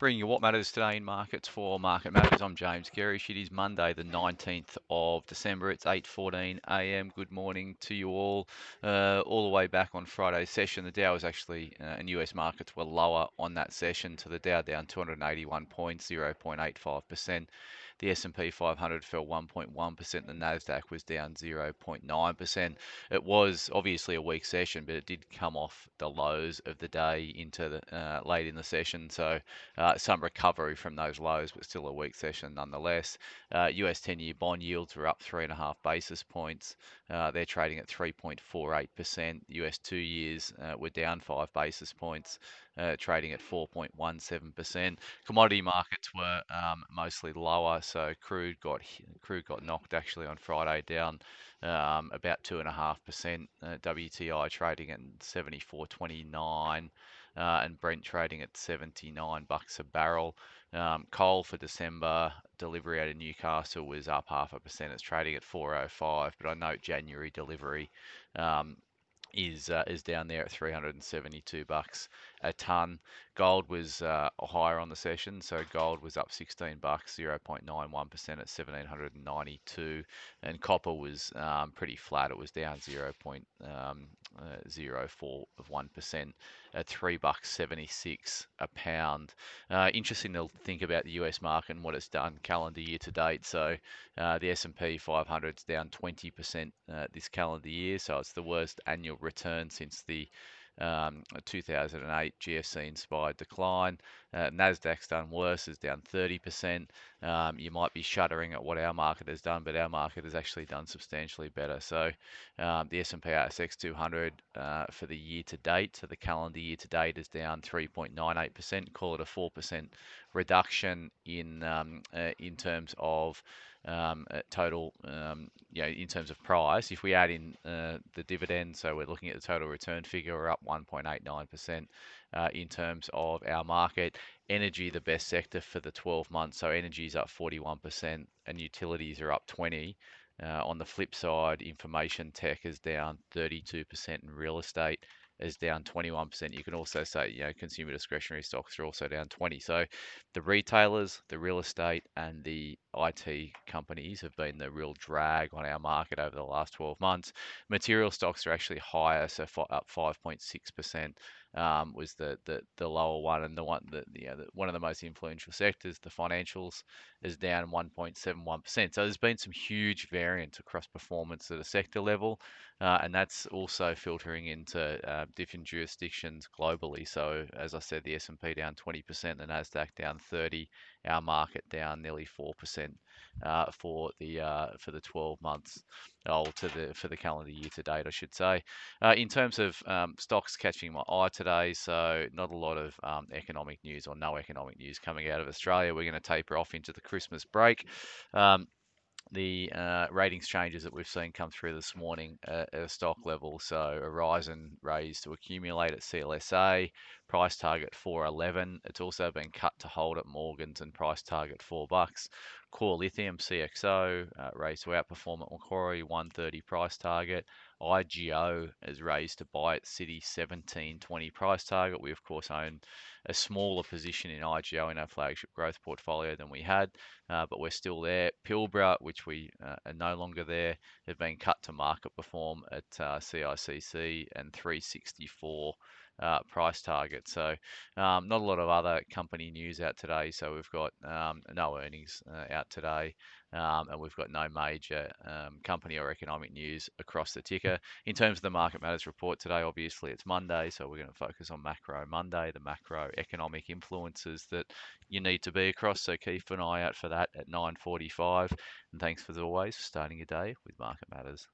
Bringing you what matters today in markets for Market Matters. I'm James Gerrish. It is Monday, the 19th of December. It's 8:14 a.m. Good morning to you all. Uh, all the way back on Friday's session, the Dow was actually uh, and U.S. markets were lower on that session. To the Dow down 281 points, 0.85 percent. The S&P 500 fell 1.1%. The Nasdaq was down 0.9%. It was obviously a weak session, but it did come off the lows of the day into the uh, late in the session. So uh, some recovery from those lows, but still a weak session nonetheless. Uh, US 10-year bond yields were up three and a half basis points. Uh, they're trading at 3.48%. US two years uh, were down five basis points uh, trading at 4.17%. Commodity markets were um, mostly lower, so crude got crude got knocked actually on Friday down um, about two and a half percent. Uh, WTI trading at 74.29. Uh, and Brent trading at 79 bucks a barrel. Um, coal for December delivery out of Newcastle was up half a percent. It's trading at 405, but I note January delivery um, is uh, is down there at 372 bucks a ton. Gold was uh, higher on the session, so gold was up 16 bucks, 0.91% at 1792, and copper was um, pretty flat. It was down 0.04 um, uh, of one percent at three bucks 76 a pound. Uh, interesting to think about the U.S. market and what it's done calendar year to date. So uh, the S&P 500 is down 20% uh, this calendar year, so it's the worst annual return since the um, 2008 GFC inspired decline. Uh, Nasdaq's done worse, is down 30%. Um, you might be shuddering at what our market has done, but our market has actually done substantially better. So um, the S&P ASX 200 uh, for the year to date, so the calendar year to date, is down 3.98%. Call it a 4% reduction in um, uh, in terms of um, total, um, you know, in terms of price. If we add in uh, the dividend, so we're looking at the total return figure, we're up 1.89% uh, in terms of our market. Energy, the best sector for the 12 months, so energy is up 41% and utilities are up 20. Uh, on the flip side, information tech is down 32% in real estate is down 21%. You can also say, you know, consumer discretionary stocks are also down 20. So the retailers, the real estate, and the IT companies have been the real drag on our market over the last 12 months. Material stocks are actually higher, so up 5.6% um, was the, the the lower one, and the one that you know, the, one of the most influential sectors, the financials, is down 1.71%. So there's been some huge variance across performance at a sector level, uh, and that's also filtering into uh, different jurisdictions globally. So as I said, the S&P down 20%, the Nasdaq down 30, our market down nearly 4% uh, for the uh, for the 12 months, oh, to the for the calendar year to date, I should say. Uh, in terms of um, stocks catching my eye today, so not a lot of um, economic news or no economic news coming out of Australia. We're going to taper off into the Christmas break. Um, the uh, ratings changes that we've seen come through this morning uh, at a stock level. So Horizon raised to accumulate at CLSA, price target 411. It's also been cut to hold at Morgan's and price target 4 bucks. Core Lithium CXO uh, raised to outperform at Macquarie 130 price target. IGO is raised to buy at Citi 1720 price target. We of course own a smaller position in IGO in our flagship growth portfolio than we had, uh, but we're still there. Pilbara, which we uh, are no longer there, have been cut to market perform at uh, CICC and 364 uh, price target. So um, not a lot of other company news out today. So we've got um, no earnings uh, out today. Um, and we've got no major um, company or economic news across the ticker. In terms of the Market Matters report today, obviously it's Monday, so we're going to focus on macro Monday, the macro economic influences that you need to be across. So keep an eye out for that at 9:45. And thanks as always for starting your day with Market Matters.